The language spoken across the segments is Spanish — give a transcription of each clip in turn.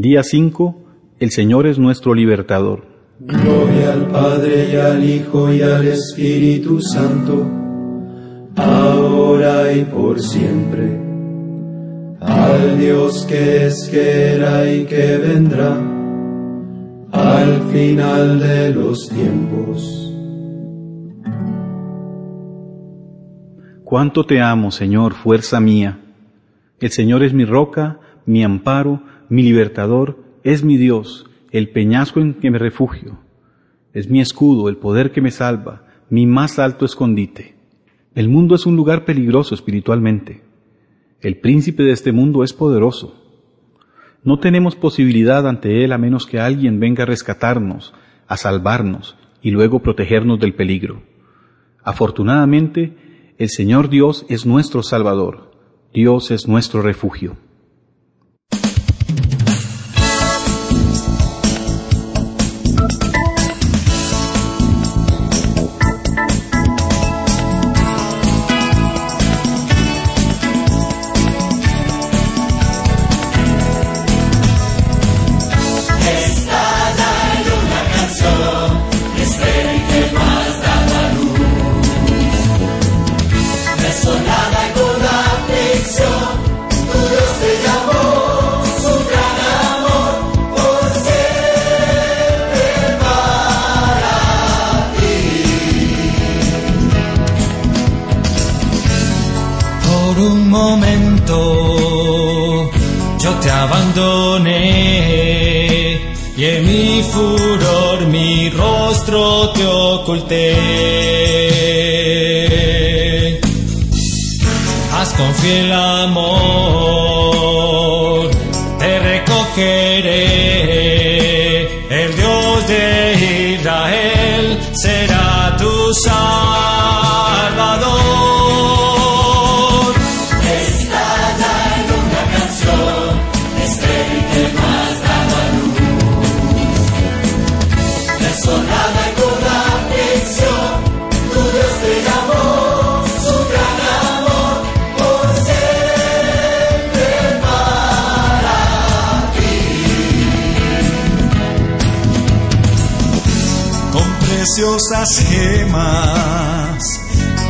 Día 5. El Señor es nuestro libertador. Gloria al Padre y al Hijo y al Espíritu Santo, ahora y por siempre. Al Dios que es, que era y que vendrá, al final de los tiempos. Cuánto te amo, Señor, fuerza mía. El Señor es mi roca, mi amparo, mi libertador, es mi Dios, el peñasco en que me refugio. Es mi escudo, el poder que me salva, mi más alto escondite. El mundo es un lugar peligroso espiritualmente. El príncipe de este mundo es poderoso. No tenemos posibilidad ante él a menos que alguien venga a rescatarnos, a salvarnos y luego protegernos del peligro. Afortunadamente, el Señor Dios es nuestro Salvador. Dios es nuestro refugio. Y en mi furor mi rostro te oculté. Haz con fiel amor, te recogeré. El Dios de Israel será preciosas gemas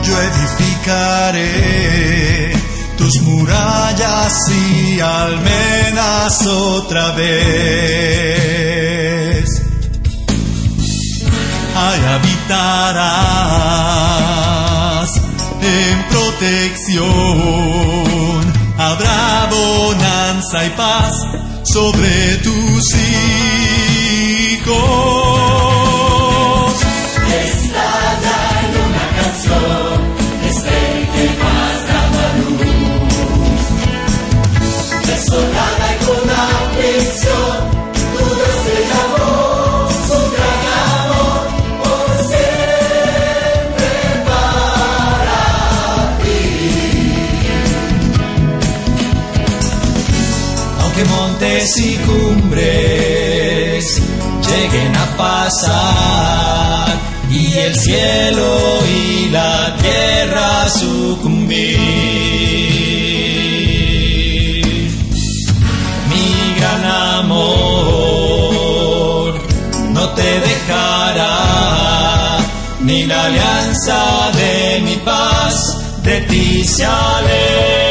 yo edificaré tus murallas y almenas otra vez. Ahí habitarás en protección, habrá bonanza y paz sobre tus hijos. Y cumbres lleguen a pasar y el cielo y la tierra sucumbir. Mi gran amor no te dejará, ni la alianza de mi paz de ti se alejará.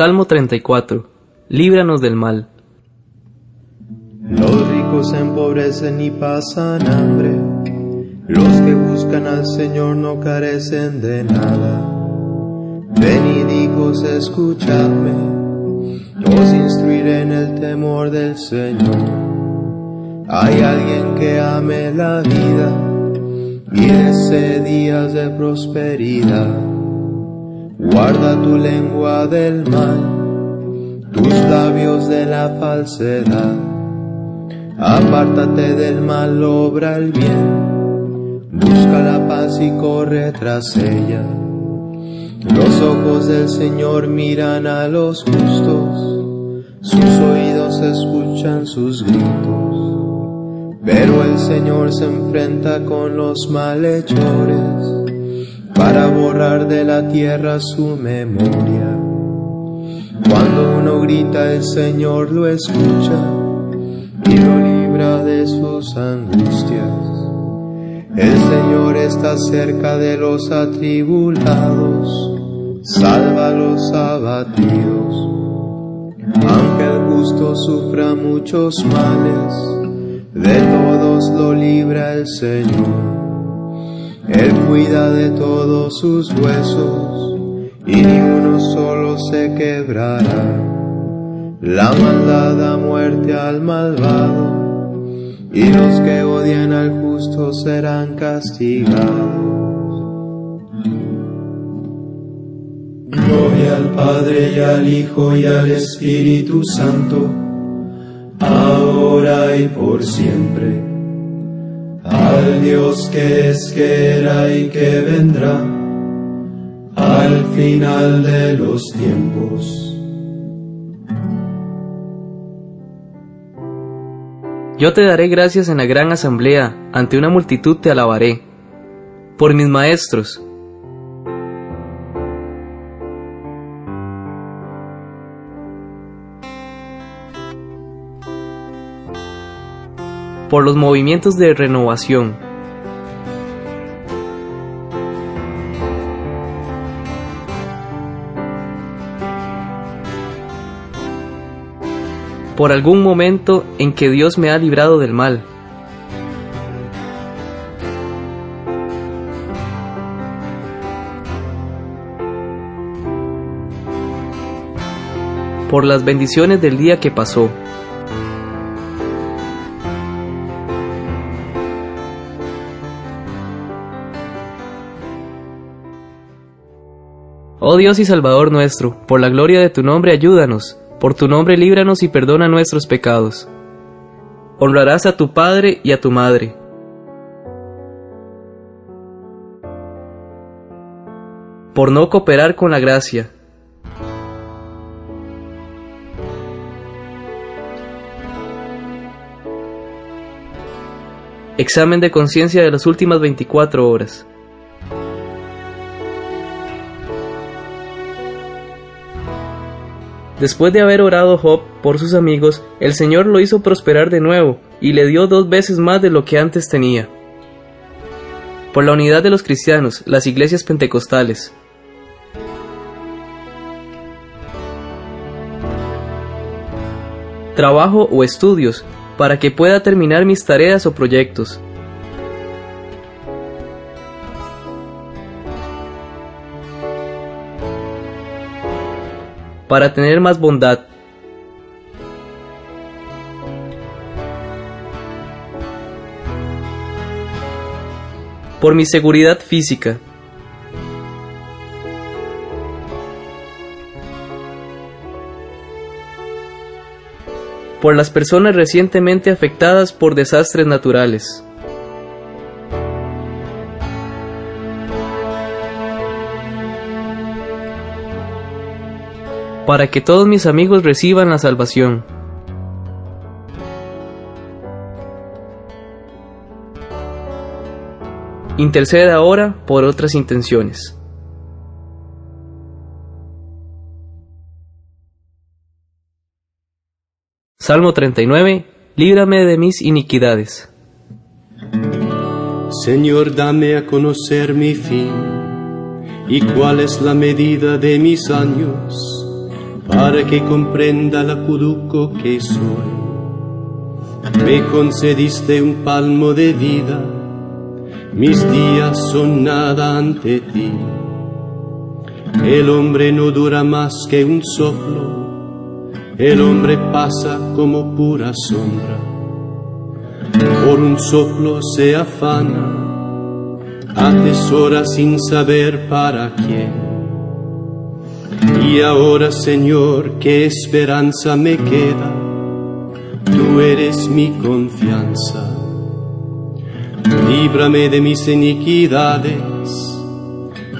Salmo 34. Líbranos del mal. Los ricos se empobrecen y pasan hambre. Los que buscan al Señor no carecen de nada. Venid hijos, escuchadme. Os instruiré en el temor del Señor. Hay alguien que ame la vida y desee días de prosperidad. Guarda tu lengua del mal, tus labios de la falsedad. Apártate del mal, obra el bien, busca la paz y corre tras ella. Los ojos del Señor miran a los justos, sus oídos escuchan sus gritos. Pero el Señor se enfrenta con los malhechores para borrar de la tierra su memoria. Cuando uno grita el Señor lo escucha y lo libra de sus angustias. El Señor está cerca de los atribulados, salva los abatidos. Aunque el justo sufra muchos males, de todos lo libra el Señor. Él cuida de todos sus huesos y ni uno solo se quebrará. La maldad da muerte al malvado y los que odian al justo serán castigados. Gloria al Padre y al Hijo y al Espíritu Santo ahora y por siempre, al Dios que es, que era y que vendrá, al final de los tiempos. Yo te daré gracias en la gran asamblea, ante una multitud te alabaré. Por mis maestros, por los movimientos de renovación. Por algún momento en que Dios me ha librado del mal. Por las bendiciones del día que pasó. Oh Dios y Salvador nuestro, por la gloria de tu nombre ayúdanos, por tu nombre líbranos y perdona nuestros pecados. Honrarás a tu Padre y a tu Madre. Por no cooperar con la gracia. Examen de conciencia de las últimas 24 horas. Después de haber orado Job por sus amigos, el Señor lo hizo prosperar de nuevo y le dio dos veces más de lo que antes tenía. Por la unidad de los cristianos, las iglesias pentecostales. Trabajo o estudios, para que pueda terminar mis tareas o proyectos. Para tener más bondad. Por mi seguridad física. Por las personas recientemente afectadas por desastres naturales. Para que todos mis amigos reciban la salvación. Intercede ahora por otras intenciones. Salmo 39. Líbrame de mis iniquidades. Señor, dame a conocer mi fin y cuál es la medida de mis años para que comprenda la cuduco que soy. Me concediste un palmo de vida, mis días son nada ante ti. El hombre no dura más que un soplo, el hombre pasa como pura sombra. por un soplo se afana, atesora sin saber para quién. Y ahora, Señor, qué esperanza me queda, tú eres mi confianza. Líbrame de mis iniquidades,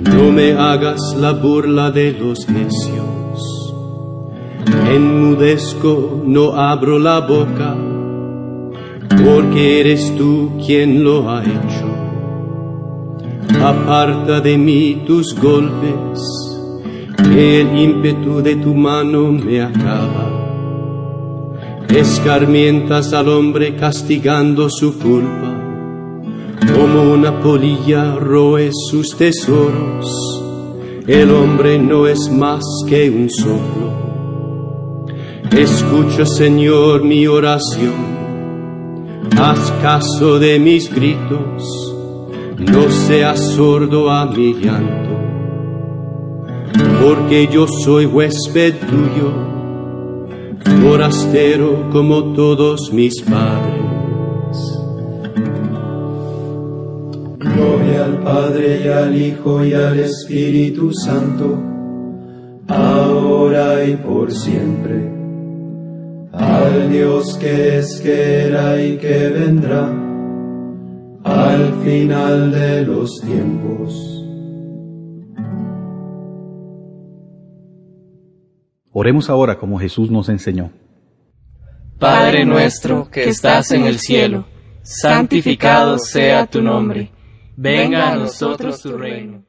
no me hagas la burla de los necios. Enmudezco, no abro la boca porque eres tú quien lo ha hecho. Aparta de mí tus golpes, el ímpetu de tu mano me acaba. Escarmientas al hombre castigando su culpa, como una polilla roe sus tesoros. El hombre no es más que un soplo. Escucha, Señor, mi oración haz caso de mis gritos, no seas sordo a mi llanto, porque yo soy huésped tuyo, forastero como todos mis padres. Gloria al Padre y al Hijo y al Espíritu Santo, ahora y por siempre al Dios que es, que era y que vendrá, al final de los tiempos. Oremos ahora como Jesús nos enseñó. Padre nuestro que estás en el cielo, santificado sea tu nombre, venga a nosotros tu reino.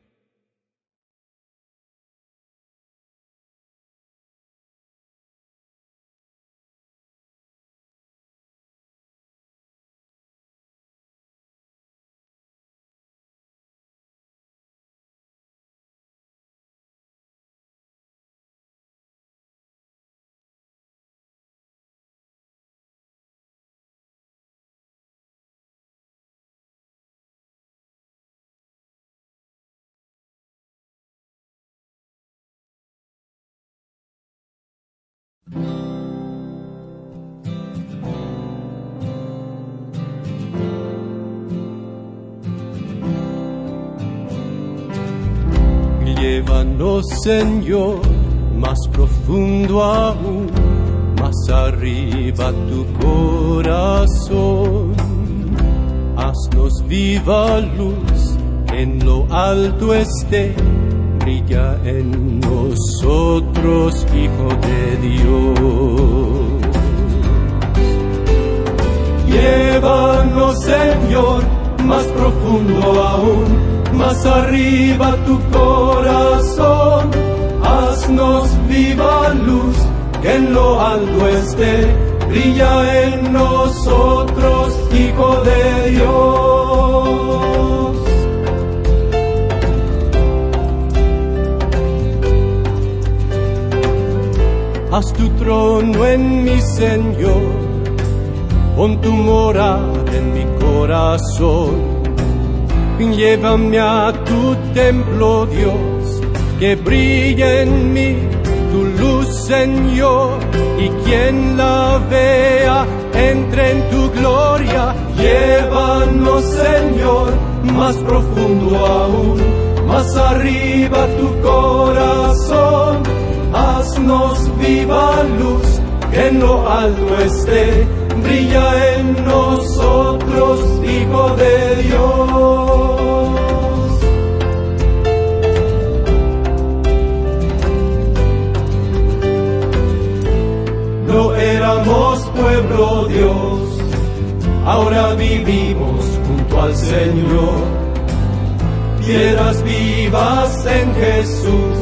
Llévanos, Señor, más profundo aún, más arriba tu corazón. Haznos viva luz, en lo alto esté, brilla en nosotros, Hijo de Dios. Llévanos, Señor, más profundo aún más arriba tu corazón, haznos viva luz, que en lo alto esté, brilla en nosotros, Haz tu trono en mi Señor, pon tu morada en mi corazón llévame a tu templo, Dios, que brille en mí tu luz, Señor, y quien la vea entre en tu gloria. Llévanos, Señor, más profundo aún, más arriba tu corazón. Haznos viva luz, que en lo alto esté, brilla en nosotros, Hijo de Dios. pueblo Dios, ahora vivimos junto al Señor. Piedras vivas en Jesús,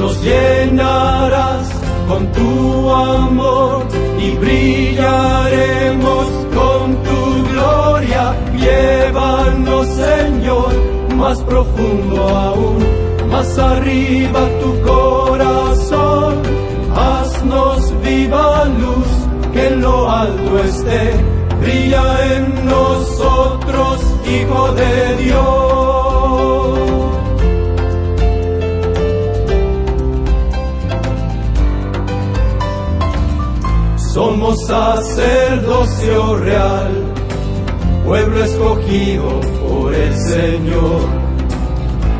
nos llenarás con tu amor y brillaremos con tu gloria. Llévanos, Señor, más profundo aún, más arriba tu corazón. Haznos viva luz que en lo alto esté, brilla en nosotros, Hijo de Dios. Sacerdocio real, pueblo escogido por el Señor.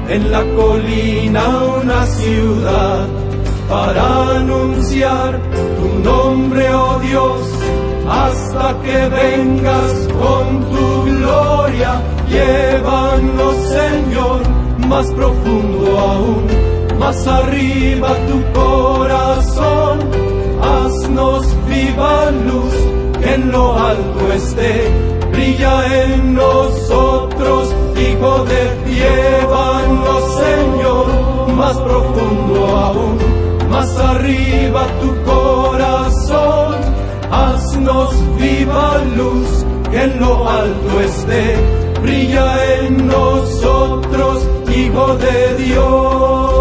En la colina una ciudad para anunciar tu nombre, oh Dios, hasta que vengas con tu gloria. Llévanos, Señor, más profundo aún, más arriba tu corazón. Haznos viva luz que en lo alto esté, brilla en nosotros, Hijo de llévanos, Señor, más profundo aún más arriba tu corazón, haznos viva luz que en lo alto esté, brilla en nosotros, Hijo de Dios.